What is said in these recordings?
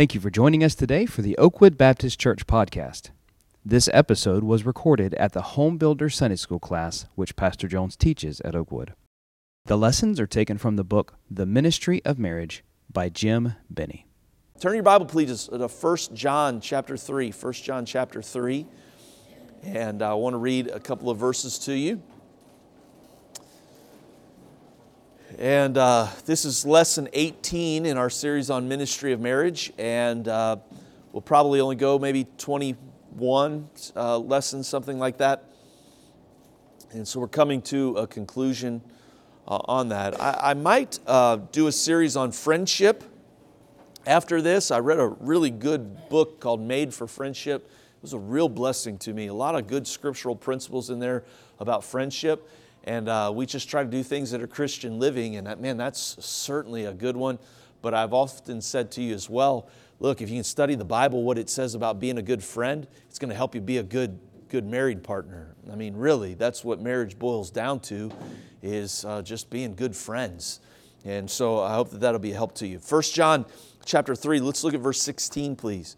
Thank you for joining us today for the Oakwood Baptist Church podcast. This episode was recorded at the Home Builder Sunday School class, which Pastor Jones teaches at Oakwood. The lessons are taken from the book The Ministry of Marriage by Jim Binney. Turn your Bible, please, to 1 John chapter 3. 1 John chapter 3. And I want to read a couple of verses to you. And uh, this is lesson 18 in our series on ministry of marriage. And uh, we'll probably only go maybe 21 uh, lessons, something like that. And so we're coming to a conclusion uh, on that. I, I might uh, do a series on friendship. After this, I read a really good book called Made for Friendship. It was a real blessing to me. A lot of good scriptural principles in there about friendship and uh, we just try to do things that are Christian living. And that, man, that's certainly a good one. But I've often said to you as well look, if you can study the Bible, what it says about being a good friend, it's going to help you be a good, good married partner. I mean, really, that's what marriage boils down to is uh, just being good friends. And so I hope that that'll be a help to you. 1 John chapter 3, let's look at verse 16, please.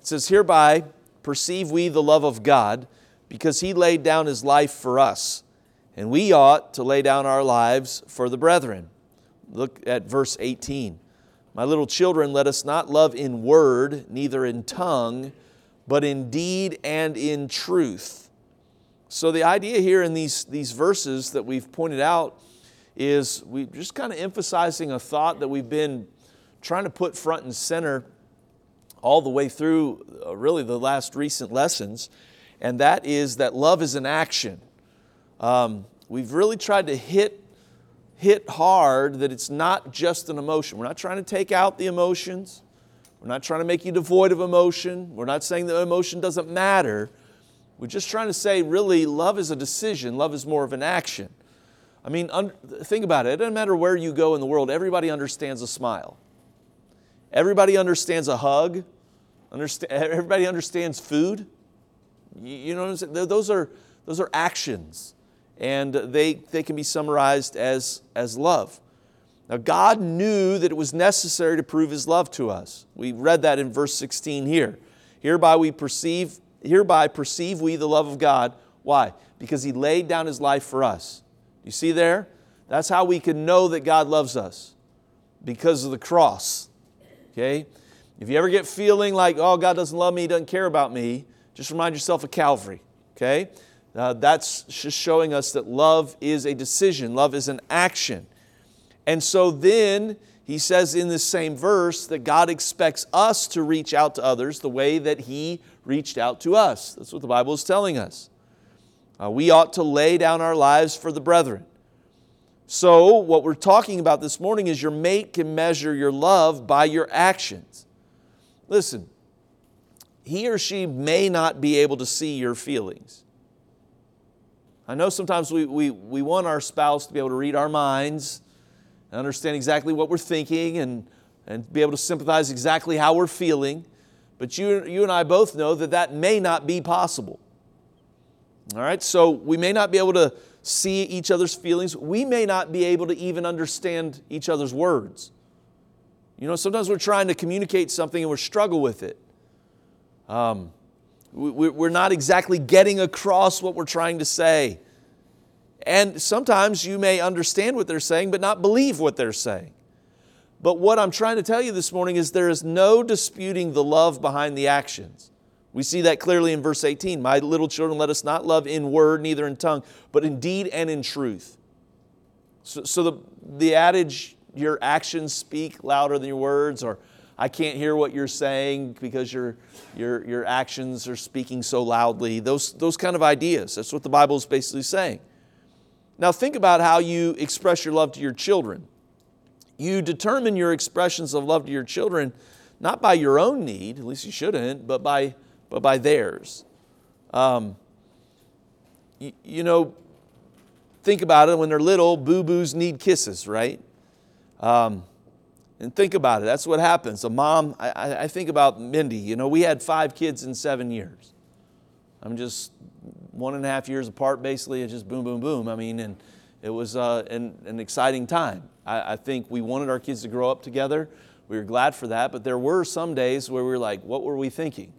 It says, Hereby perceive we the love of God, because he laid down his life for us and we ought to lay down our lives for the brethren. Look at verse 18. My little children, let us not love in word, neither in tongue, but in deed and in truth. So, the idea here in these, these verses that we've pointed out is we're just kind of emphasizing a thought that we've been trying to put front and center all the way through uh, really the last recent lessons, and that is that love is an action. Um, we've really tried to hit, hit hard that it's not just an emotion. We're not trying to take out the emotions. We're not trying to make you devoid of emotion. We're not saying that emotion doesn't matter. We're just trying to say, really, love is a decision, love is more of an action. I mean, un- think about it. It doesn't matter where you go in the world, everybody understands a smile. Everybody understands a hug. Understand, everybody understands food. You, you know what I'm saying? Those are, those are actions and they, they can be summarized as, as love. Now, God knew that it was necessary to prove His love to us. We read that in verse 16 here. Hereby we perceive, hereby perceive we the love of God. Why? Because He laid down His life for us. You see there? That's how we can know that God loves us because of the cross. Okay? If you ever get feeling like, oh, God doesn't love me, He doesn't care about me, just remind yourself of Calvary. Okay? Uh, that's just showing us that love is a decision, love is an action. And so then he says in this same verse that God expects us to reach out to others the way that he reached out to us. That's what the Bible is telling us. Uh, we ought to lay down our lives for the brethren. So, what we're talking about this morning is your mate can measure your love by your actions. Listen, he or she may not be able to see your feelings. I know sometimes we, we, we want our spouse to be able to read our minds and understand exactly what we're thinking and, and be able to sympathize exactly how we're feeling. But you, you and I both know that that may not be possible. All right, so we may not be able to see each other's feelings. We may not be able to even understand each other's words. You know, sometimes we're trying to communicate something and we struggle with it. Um, we're not exactly getting across what we're trying to say. And sometimes you may understand what they're saying, but not believe what they're saying. But what I'm trying to tell you this morning is there is no disputing the love behind the actions. We see that clearly in verse 18. My little children, let us not love in word, neither in tongue, but in deed and in truth. So, so the, the adage, your actions speak louder than your words, or I can't hear what you're saying because your, your, your actions are speaking so loudly. Those, those kind of ideas. That's what the Bible is basically saying. Now, think about how you express your love to your children. You determine your expressions of love to your children not by your own need, at least you shouldn't, but by, but by theirs. Um, you, you know, think about it when they're little, boo boos need kisses, right? Um, and think about it. That's what happens. A mom, I, I think about Mindy. You know, we had five kids in seven years. I'm just one and a half years apart, basically. It's just boom, boom, boom. I mean, and it was uh, an, an exciting time. I, I think we wanted our kids to grow up together. we were glad for that, but there were some days where we were like, what were we thinking?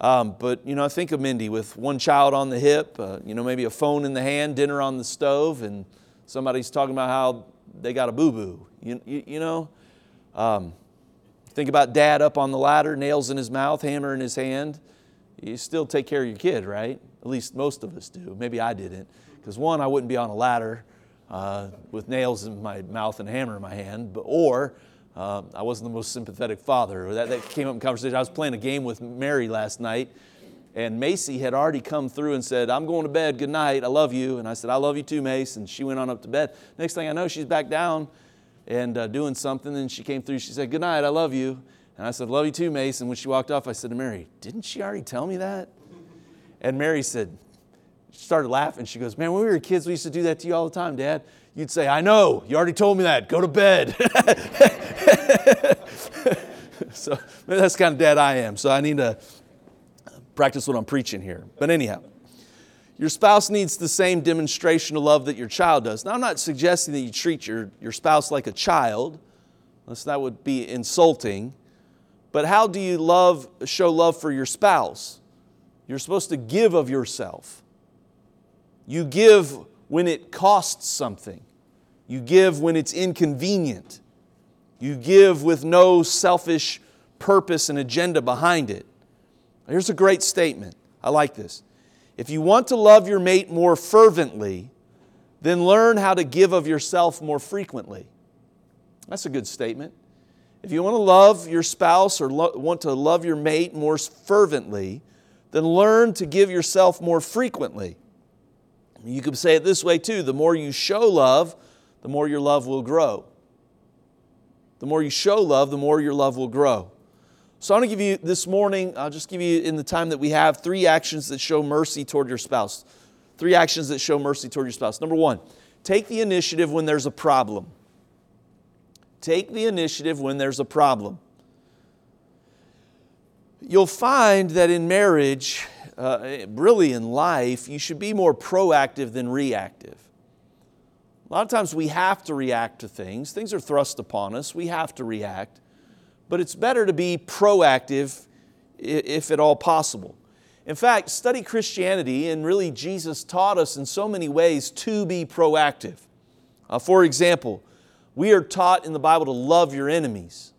Um, but, you know, I think of Mindy with one child on the hip, uh, you know, maybe a phone in the hand, dinner on the stove, and somebody's talking about how they got a boo boo. You, you, you, know? Um, think about dad up on the ladder, nails in his mouth, hammer in his hand. You still take care of your kid, right? At least most of us do. Maybe I didn't. Because, one, I wouldn't be on a ladder uh, with nails in my mouth and a hammer in my hand, but, or um, I wasn't the most sympathetic father. That, that came up in conversation. I was playing a game with Mary last night, and Macy had already come through and said, I'm going to bed. Good night. I love you. And I said, I love you too, Mace. And she went on up to bed. Next thing I know, she's back down and uh, doing something. And she came through. She said, Good night. I love you. And I said, Love you too, Mace. And when she walked off, I said to Mary, Didn't she already tell me that? And Mary said, she started laughing. She goes, Man, when we were kids, we used to do that to you all the time, Dad. You'd say, I know, you already told me that. Go to bed. so that's kind of dad I am. So I need to practice what I'm preaching here. But anyhow, your spouse needs the same demonstration of love that your child does. Now, I'm not suggesting that you treat your, your spouse like a child, unless that would be insulting. But how do you love, show love for your spouse? You're supposed to give of yourself. You give when it costs something. You give when it's inconvenient. You give with no selfish purpose and agenda behind it. Here's a great statement. I like this. If you want to love your mate more fervently, then learn how to give of yourself more frequently. That's a good statement. If you want to love your spouse or lo- want to love your mate more fervently, then learn to give yourself more frequently. You could say it this way too the more you show love, the more your love will grow. The more you show love, the more your love will grow. So I want to give you this morning, I'll just give you in the time that we have three actions that show mercy toward your spouse. Three actions that show mercy toward your spouse. Number one, take the initiative when there's a problem. Take the initiative when there's a problem. You'll find that in marriage, uh, really in life, you should be more proactive than reactive. A lot of times we have to react to things. Things are thrust upon us. We have to react. But it's better to be proactive if at all possible. In fact, study Christianity, and really Jesus taught us in so many ways to be proactive. Uh, for example, we are taught in the Bible to love your enemies.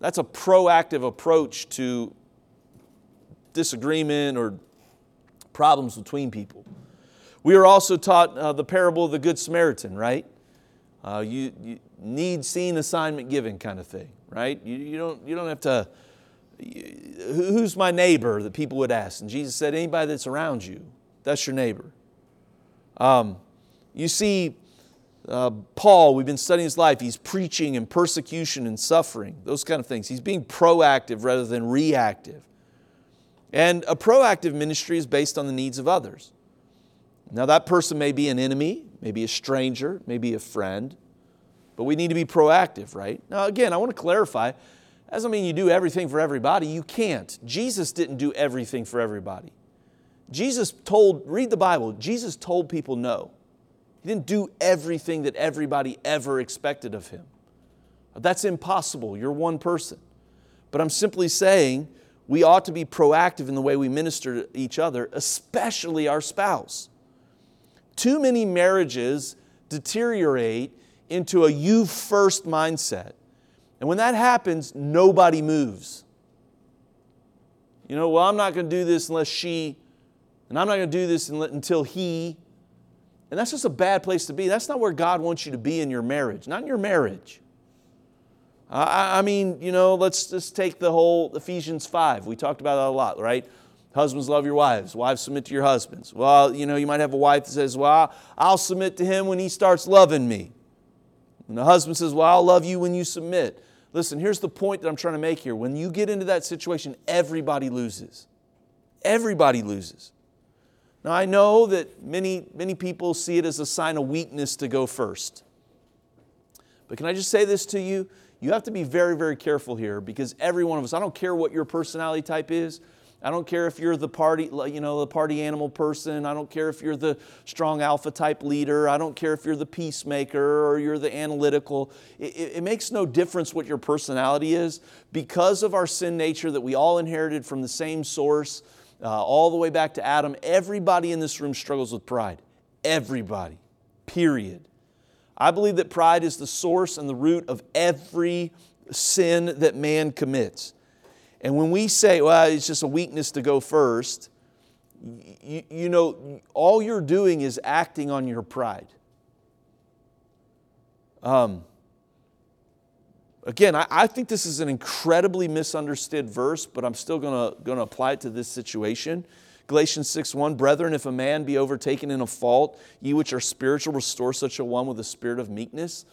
That's a proactive approach to disagreement or problems between people. We are also taught uh, the parable of the Good Samaritan, right? Uh, you, you, need seen assignment given kind of thing, right? You, you, don't, you don't have to, who's my neighbor that people would ask? And Jesus said, anybody that's around you, that's your neighbor. Um, you see, uh, Paul, we've been studying his life. He's preaching and persecution and suffering, those kind of things. He's being proactive rather than reactive. And a proactive ministry is based on the needs of others. Now, that person may be an enemy, maybe a stranger, maybe a friend, but we need to be proactive, right? Now, again, I want to clarify that doesn't mean you do everything for everybody. You can't. Jesus didn't do everything for everybody. Jesus told, read the Bible, Jesus told people no. He didn't do everything that everybody ever expected of him. That's impossible. You're one person. But I'm simply saying we ought to be proactive in the way we minister to each other, especially our spouse. Too many marriages deteriorate into a you first mindset. And when that happens, nobody moves. You know, well, I'm not going to do this unless she, and I'm not going to do this until he. And that's just a bad place to be. That's not where God wants you to be in your marriage, not in your marriage. I, I mean, you know, let's just take the whole Ephesians 5. We talked about that a lot, right? Husbands, love your wives. Wives, submit to your husbands. Well, you know, you might have a wife that says, Well, I'll submit to him when he starts loving me. The husband says, Well, I'll love you when you submit. Listen, here's the point that I'm trying to make here. When you get into that situation, everybody loses. Everybody loses. Now, I know that many, many people see it as a sign of weakness to go first. But can I just say this to you? You have to be very, very careful here because every one of us, I don't care what your personality type is, I don't care if you're the party, you know, the party animal person. I don't care if you're the strong alpha type leader. I don't care if you're the peacemaker or you're the analytical. It, it, makes no difference what your personality is because of our sin nature that we all inherited from the same source, uh, all the way back to Adam. Everybody in this room struggles with pride. Everybody. Period. I believe that pride is the source and the root of every sin that man commits. And when we say, well, it's just a weakness to go first, you, you know, all you're doing is acting on your pride. Um, again, I, I, think this is an incredibly misunderstood verse, but I'm still going to apply it to this situation. Galatians 6 1 Brethren, if a man be overtaken in a fault, ye which are spiritual, restore such a one with a spirit of meekness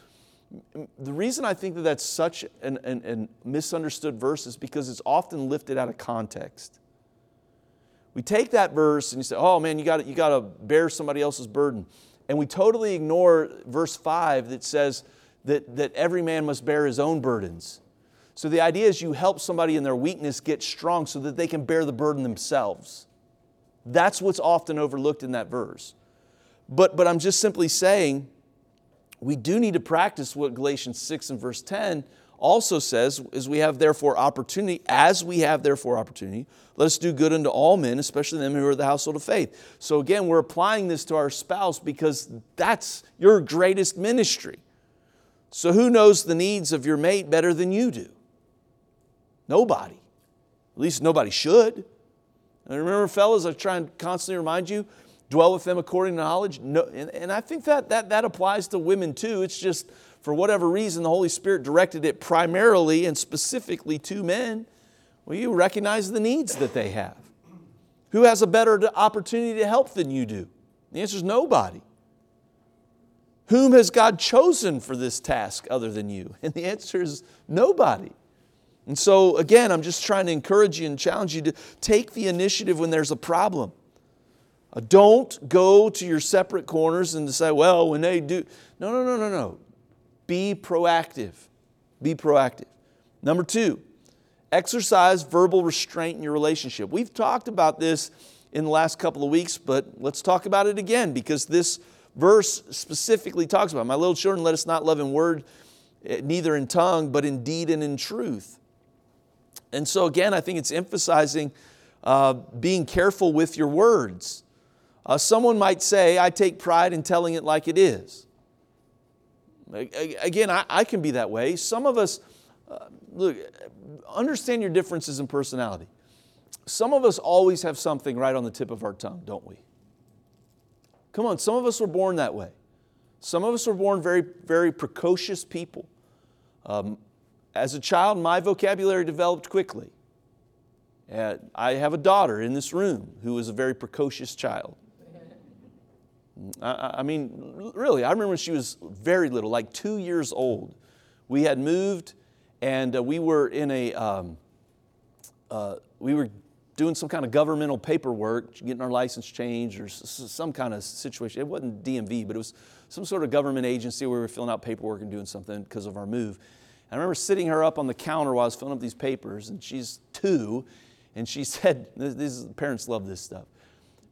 the reason I think that that's such an, an, an, misunderstood verse is because it's often lifted out of context. We take that verse and you say, oh man, you got you to bear somebody else's burden. And we totally ignore verse 5 that says that, that every man must bear his own burdens. So the idea is you help somebody in their weakness get strong so that they can bear the burden themselves. That's what's often overlooked in that verse. But, but I'm just simply saying, we do need to practice what Galatians 6 and verse 10 also says is we have therefore opportunity as we have therefore opportunity let us do good unto all men especially them who are the household of faith. So again we're applying this to our spouse because that's your greatest ministry. So who knows the needs of your mate better than you do? Nobody. At least nobody should. And remember fellas i try and constantly remind you dwell with them according to knowledge. No, and, and I think that, that that applies to women too. It's just for whatever reason, the Holy Spirit directed it primarily and specifically to men. Well, you recognize the needs that they have. Who has a better opportunity to help than you do? The answer is nobody. Whom has God chosen for this task other than you? And the answer is nobody. And so, again, I'm just trying to encourage you and challenge you to take the initiative when there's a problem. Uh, don't go to your separate corners and say, well, when they do. No, no, no, no, no. Be proactive. Be proactive. Number two, exercise verbal restraint in your relationship. We've talked about this in the last couple of weeks, but let's talk about it again because this verse specifically talks about my little children, let us not love in word, eh, neither in tongue, but in deed and in truth. And so, again, I think it's emphasizing uh, being careful with your words. Uh, someone might say, I take pride in telling it like it is. Again, I, I can be that way. Some of us, uh, look, understand your differences in personality. Some of us always have something right on the tip of our tongue, don't we? Come on, some of us were born that way. Some of us were born very, very precocious people. Um, as a child, my vocabulary developed quickly. And I have a daughter in this room who is a very precocious child. I, I mean, really, I remember she was very little, like two years old. We had moved and uh, we were in a, um, uh, we were doing some kind of governmental paperwork, getting our license changed or some kind of situation. It wasn't DMV, but it was some sort of government agency where we were filling out paperwork and doing something because of our move. And I remember sitting her up on the counter while I was filling up these papers, and she's two, and she said, "These parents love this stuff."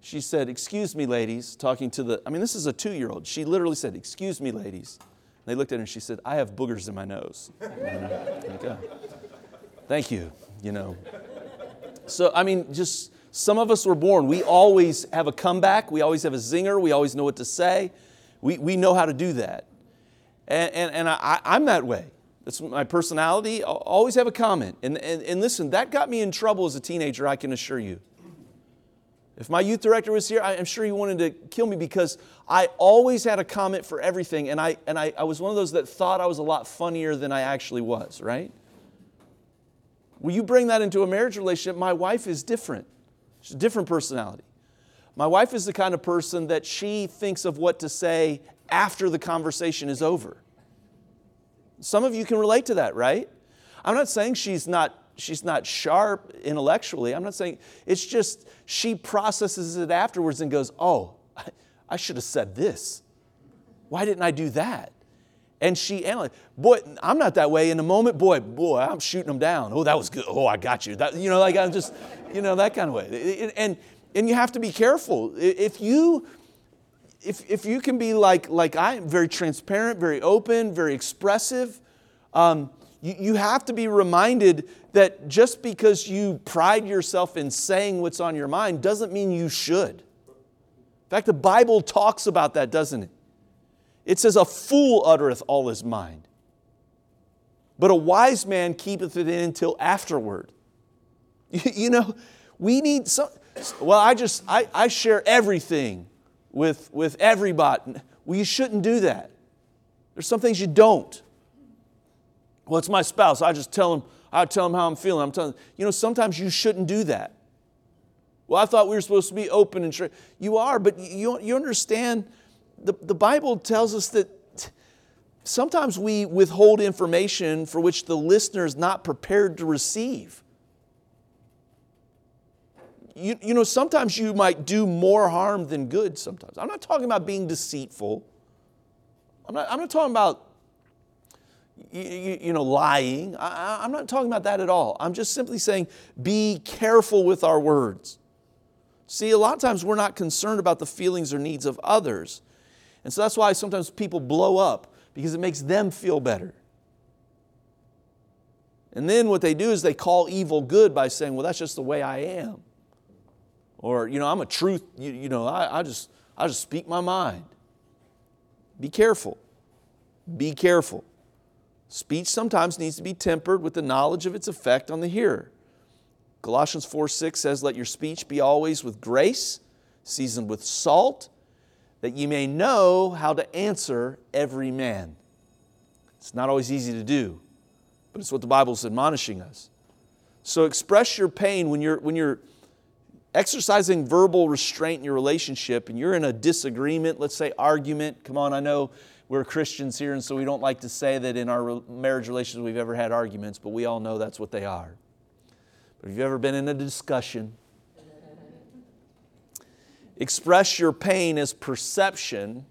She said, Excuse me, ladies, talking to the, I mean, this is a two year old. She literally said, Excuse me, ladies. And They looked at her and she said, I have boogers in my nose. okay. Oh, thank you, you know. So, I mean, just some of us were born. We always have a comeback, we always have a zinger, we always know what to say. We, we know how to do that. And, and, and I, I'm that way. That's my personality. I'll always have a comment. And, and, and listen, that got me in trouble as a teenager, I can assure you. If my youth director was here, I'm sure he wanted to kill me because I always had a comment for everything, and I, and I, I was one of those that thought I was a lot funnier than I actually was, right? Will you bring that into a marriage relationship? My wife is different. She's a different personality. My wife is the kind of person that she thinks of what to say after the conversation is over. Some of you can relate to that, right? I'm not saying she's not she's not sharp intellectually. I'm not saying it's just she processes it afterwards and goes, "Oh, I, should have said this. Why didn't I do that?" And she analyzed, boy, I'm not that way. In the moment, boy, boy, I'm shooting them down. Oh, that was good. Oh, I got you. That, you know, like I'm just, you know, that kind of way. And, and you have to be careful. If you, if, if you can be like, like I am, very transparent, very open, very expressive, um, you, you have to be reminded that just because you pride yourself in saying what's on your mind doesn't mean you should. In fact, the Bible talks about that, doesn't it? It says, A fool uttereth all his mind, but a wise man keepeth it in until afterward. You know, we need some. Well, I just, I, I share everything with, with everybody. Well, you shouldn't do that. There's some things you don't. Well, it's my spouse. I just tell him, I tell him how I'm feeling. I'm telling you know, sometimes you shouldn't do that. Well, I thought we were supposed to be open and straight. You are, but you, you understand the, the Bible tells us that sometimes we withhold information for which the listener is not prepared to receive. You, you know, sometimes you might do more harm than good sometimes. I'm not talking about being deceitful. I'm not, I'm not talking about you, you, know, lying. I, I'm not talking about that at all. I'm just simply saying be careful with our words. See, a lot of times we're not concerned about the feelings or needs of others. And so that's why sometimes people blow up because it makes them feel better. And then what they do is they call evil good by saying, well, that's just the way I am. Or, you know, I'm a truth, you, you know, I, I, just, I just speak my mind. Be careful. Be careful. Speech sometimes needs to be tempered with the knowledge of its effect on the hearer. Colossians 4 6 says, Let your speech be always with grace, seasoned with salt, that ye may know how to answer every man. It's not always easy to do, but it's what the Bible's admonishing us. So express your pain when you're, when you're exercising verbal restraint in your relationship and you're in a disagreement, let's say argument. Come on, I know we're Christians here, and so we don't like to say that in our marriage relations we've ever had arguments, but we all know that's what they are. But have you ever been in a discussion? Express your pain as perception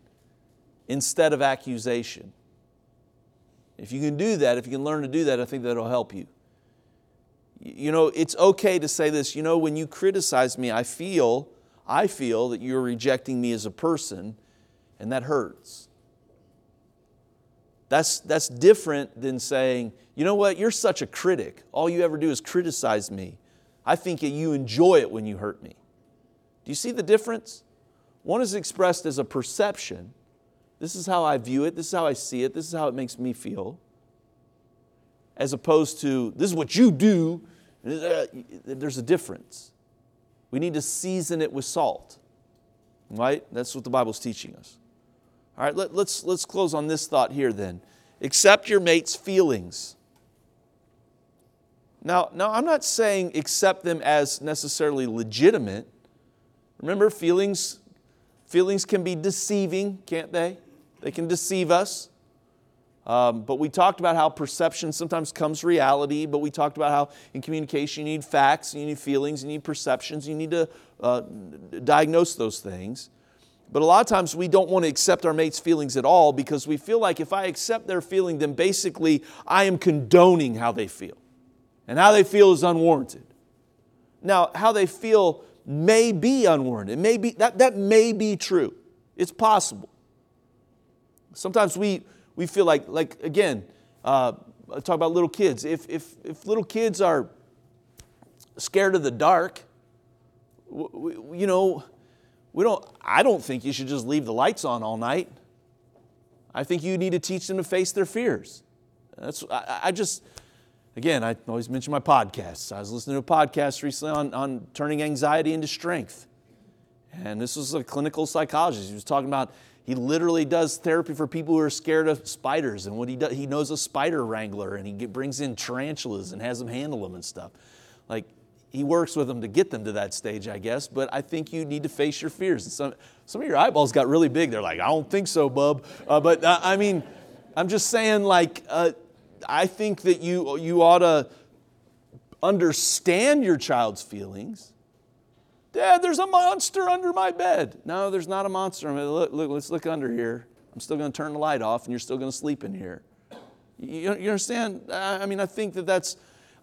instead of accusation. If you can do that, if you can learn to do that, I think that'll help you. You know, it's okay to say this, you know, when you criticize me, I feel, I feel that you're rejecting me as a person, and that hurts. That's, that's different than saying, you know what, you're such a critic. All you ever do is criticize me. I think that you enjoy it when you hurt me. Do you see the difference? One is expressed as a perception. This is how I view it, this is how I see it, this is how it makes me feel. As opposed to, this is what you do. Uh, there's a difference. We need to season it with salt, right? That's what the Bible's teaching us. All right, let, let's, let's close on this thought here then. Accept your mate's feelings. Now, now, I'm not saying accept them as necessarily legitimate. Remember, feelings, feelings can be deceiving, can't they? They can deceive us. Um, but we talked about how perception sometimes comes reality, but we talked about how in communication you need facts, you need feelings, you need perceptions, you need to uh, diagnose those things. But a lot of times we don't want to accept our mate's feelings at all because we feel like if I accept their feeling, then basically I am condoning how they feel. And how they feel is unwarranted. Now, how they feel may be unwarranted. It may be, that, that may be true. It's possible. Sometimes we, we feel like, like again, uh, talk about little kids. If, if, if little kids are scared of the dark, you know, we don't, I don't think you should just leave the lights on all night. I think you need to teach them to face their fears. That's, I, I just, Again, I always mention my podcasts. I was listening to a podcast recently on, on turning anxiety into strength. And this was a clinical psychologist. He was talking about he literally does therapy for people who are scared of spiders. And what he does, he knows a spider wrangler and he get, brings in tarantulas and has them handle them and stuff. Like he works with them to get them to that stage, I guess. But I think you need to face your fears. Some, some of your eyeballs got really big. They're like, I don't think so, bub. Uh, but uh, I mean, I'm just saying, like, uh, I think that you, you ought to understand your child's feelings. Dad, there's a monster under my bed. No, there's not a monster. I mean, look, look, let's look under here. I'm still going to turn the light off and you're still going to sleep in here. You, you understand? I mean, I think that that's,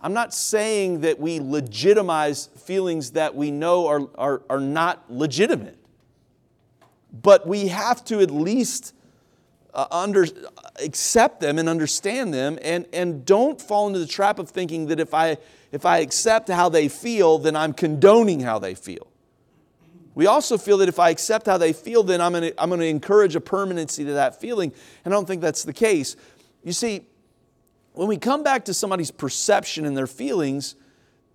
I'm not saying that we legitimize feelings that we know are, are, are not legitimate, but we have to at least uh, under, accept them and understand them and, and don't fall into the trap of thinking that if I, if I accept how they feel, then I'm condoning how they feel. We also feel that if I accept how they feel, then I'm going to I'm going to encourage a permanency to that feeling. And I don't think that's the case. You see, when we come back to somebody's perception and their feelings,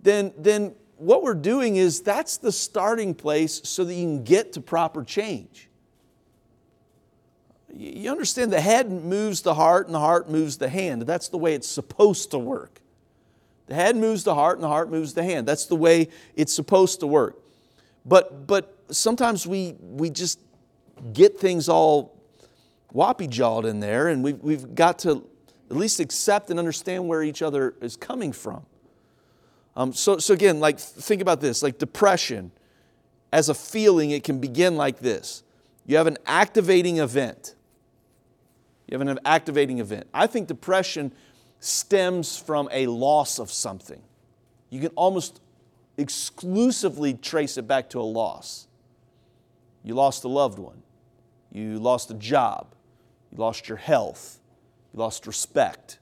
then, then what we're doing is that's the starting place so that you can get to proper change. You understand the head moves the heart and the heart moves the hand. That's the way it's supposed to work. The head moves the heart and the heart moves the hand. That's the way it's supposed to work. But, but sometimes we, we just get things all whoppy jawed in there, and we've, we've got to at least accept and understand where each other is coming from. Um, so, so again, like think about this like depression as a feeling, it can begin like this. You have an activating event. You have an activating event. I think depression stems from a loss of something. You can almost exclusively trace it back to a loss. You lost a loved one, you lost a job, you lost your health, you lost respect,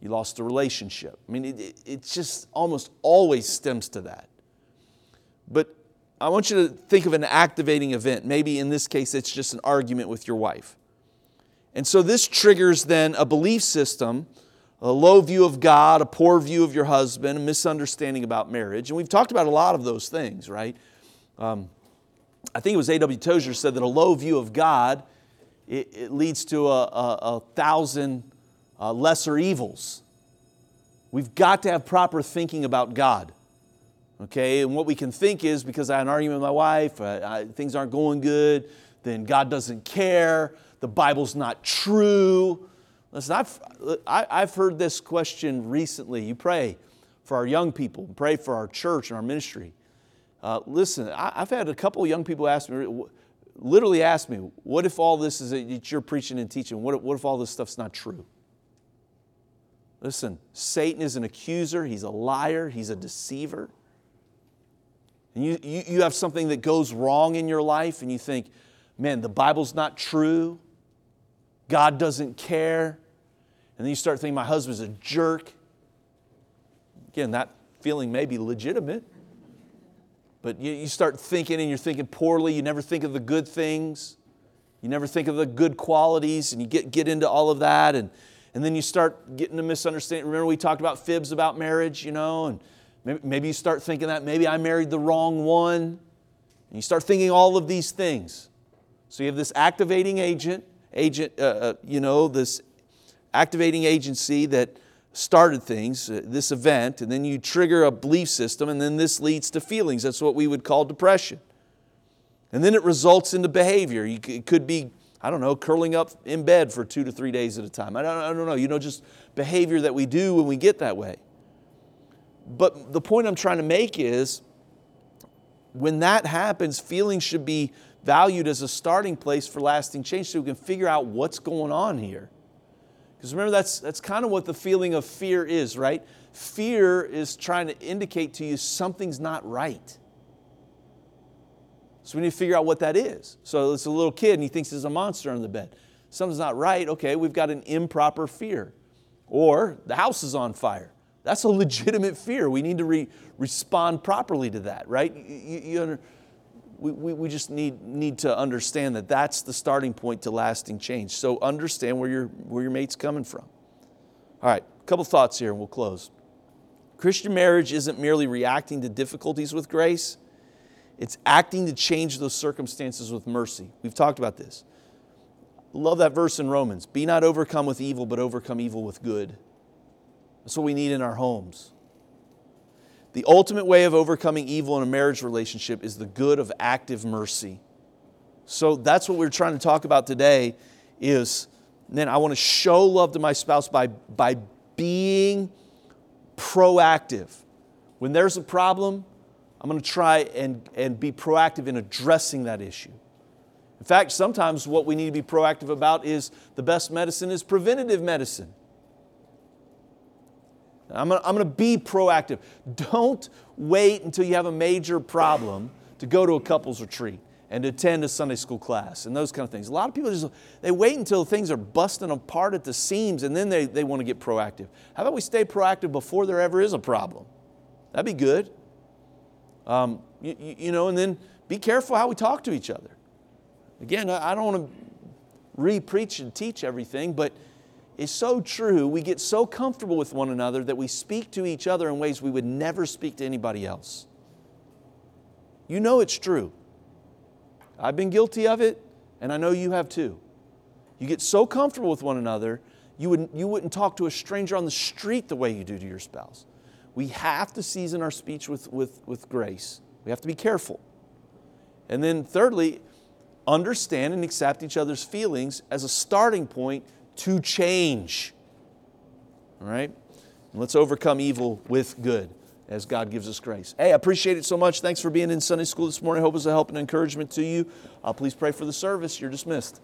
you lost a relationship. I mean, it, it, just almost always stems to that. But I want you to think of an activating event. Maybe in this case, it's just an argument with your wife. And so this triggers then a belief system a low view of God, a poor view of your husband, a misunderstanding about marriage. And we've talked about a lot of those things, right? Um, I think it was A.W. Tozer said that a low view of God it, it leads to a, a, a thousand uh, lesser evils. We've got to have proper thinking about God. Okay, and what we can think is because I had an argument with my wife, uh, I, things aren't going good, then God doesn't care, the Bible's not true. Listen, I've, I, I've heard this question recently. You pray for our young people, pray for our church and our ministry. Uh, listen, I, have had a couple of young people ask me, literally ask me, what if all this is that you're preaching and teaching, what if, what if all this stuff's not true? Listen, Satan is an accuser, he's a liar, he's a deceiver. And you, you, you have something that goes wrong in your life and you think, man, the Bible's not true, God doesn't care. And then you start thinking, my husband's a jerk. Again, that feeling may be legitimate, but you, you start thinking and you're thinking poorly. You never think of the good things, you never think of the good qualities, and you get, get into all of that. And, and then you start getting a misunderstanding. Remember, we talked about fibs about marriage, you know, and maybe, maybe you start thinking that maybe I married the wrong one. And you start thinking all of these things. So you have this activating agent, agent, uh, uh, you know, this activating agency that started things, uh, this event, and then you trigger a belief system, and then this leads to feelings. That's what we would call depression. And then it results into behavior. It could be, I don't know, curling up in bed for two to three days at a time. I don't, I don't know, you know, just behavior that we do when we get that way. But the point I'm trying to make is when that happens, feelings should be valued as a starting place for lasting change so we can figure out what's going on here. Because remember, that's, that's kind of what the feeling of fear is, right? Fear is trying to indicate to you something's not right. So we need to figure out what that is. So it's a little kid and he thinks there's a monster on the bed. Something's not right. Okay, we've got an improper fear. Or the house is on fire. That's a legitimate fear. We need to re- respond properly to that, right? You, you, we, we, we just need, need to understand that that's the starting point to lasting change. So understand where your, where your mate's coming from. All right, a couple thoughts here and we'll close. Christian marriage isn't merely reacting to difficulties with grace, it's acting to change those circumstances with mercy. We've talked about this. Love that verse in Romans be not overcome with evil, but overcome evil with good. That's what we need in our homes. The ultimate way of overcoming evil in a marriage relationship is the good of active mercy. So that's what we're trying to talk about today is man, I want to show love to my spouse by, by being proactive. When there's a problem, I'm going to try and, and be proactive in addressing that issue. In fact, sometimes what we need to be proactive about is the best medicine is preventative medicine. I'm going to be proactive. Don't wait until you have a major problem to go to a couples retreat and to attend a Sunday school class and those kind of things. A lot of people just they wait until things are busting apart at the seams and then they, they want to get proactive. How about we stay proactive before there ever is a problem? That'd be good. Um, you, you, know, and then be careful how we talk to each other. Again, I don't want to re-preach and teach everything, but it's so true. We get so comfortable with one another that we speak to each other in ways we would never speak to anybody else. You know it's true. I've been guilty of it, and I know you have too. You get so comfortable with one another, you wouldn't, you wouldn't talk to a stranger on the street the way you do to your spouse. We have to season our speech with, with, with grace. We have to be careful. And then, thirdly, understand and accept each other's feelings as a starting point to change. All right? Let's overcome evil with good as God gives us grace. Hey, I appreciate it so much. Thanks for being in Sunday school this morning. I hope it's a help and encouragement to you. Uh, please pray for the service. You're dismissed.